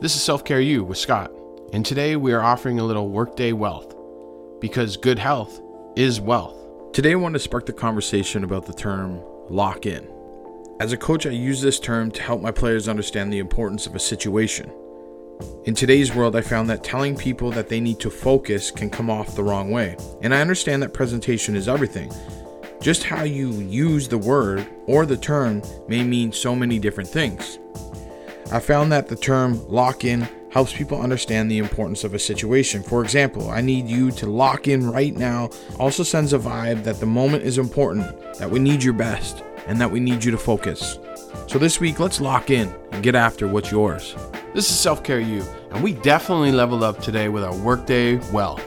This is Self Care You with Scott, and today we are offering a little workday wealth because good health is wealth. Today, I want to spark the conversation about the term lock in. As a coach, I use this term to help my players understand the importance of a situation. In today's world, I found that telling people that they need to focus can come off the wrong way, and I understand that presentation is everything. Just how you use the word or the term may mean so many different things. I found that the term lock in helps people understand the importance of a situation. For example, I need you to lock in right now also sends a vibe that the moment is important, that we need your best, and that we need you to focus. So this week, let's lock in and get after what's yours. This is Self Care You, and we definitely leveled up today with our workday wealth.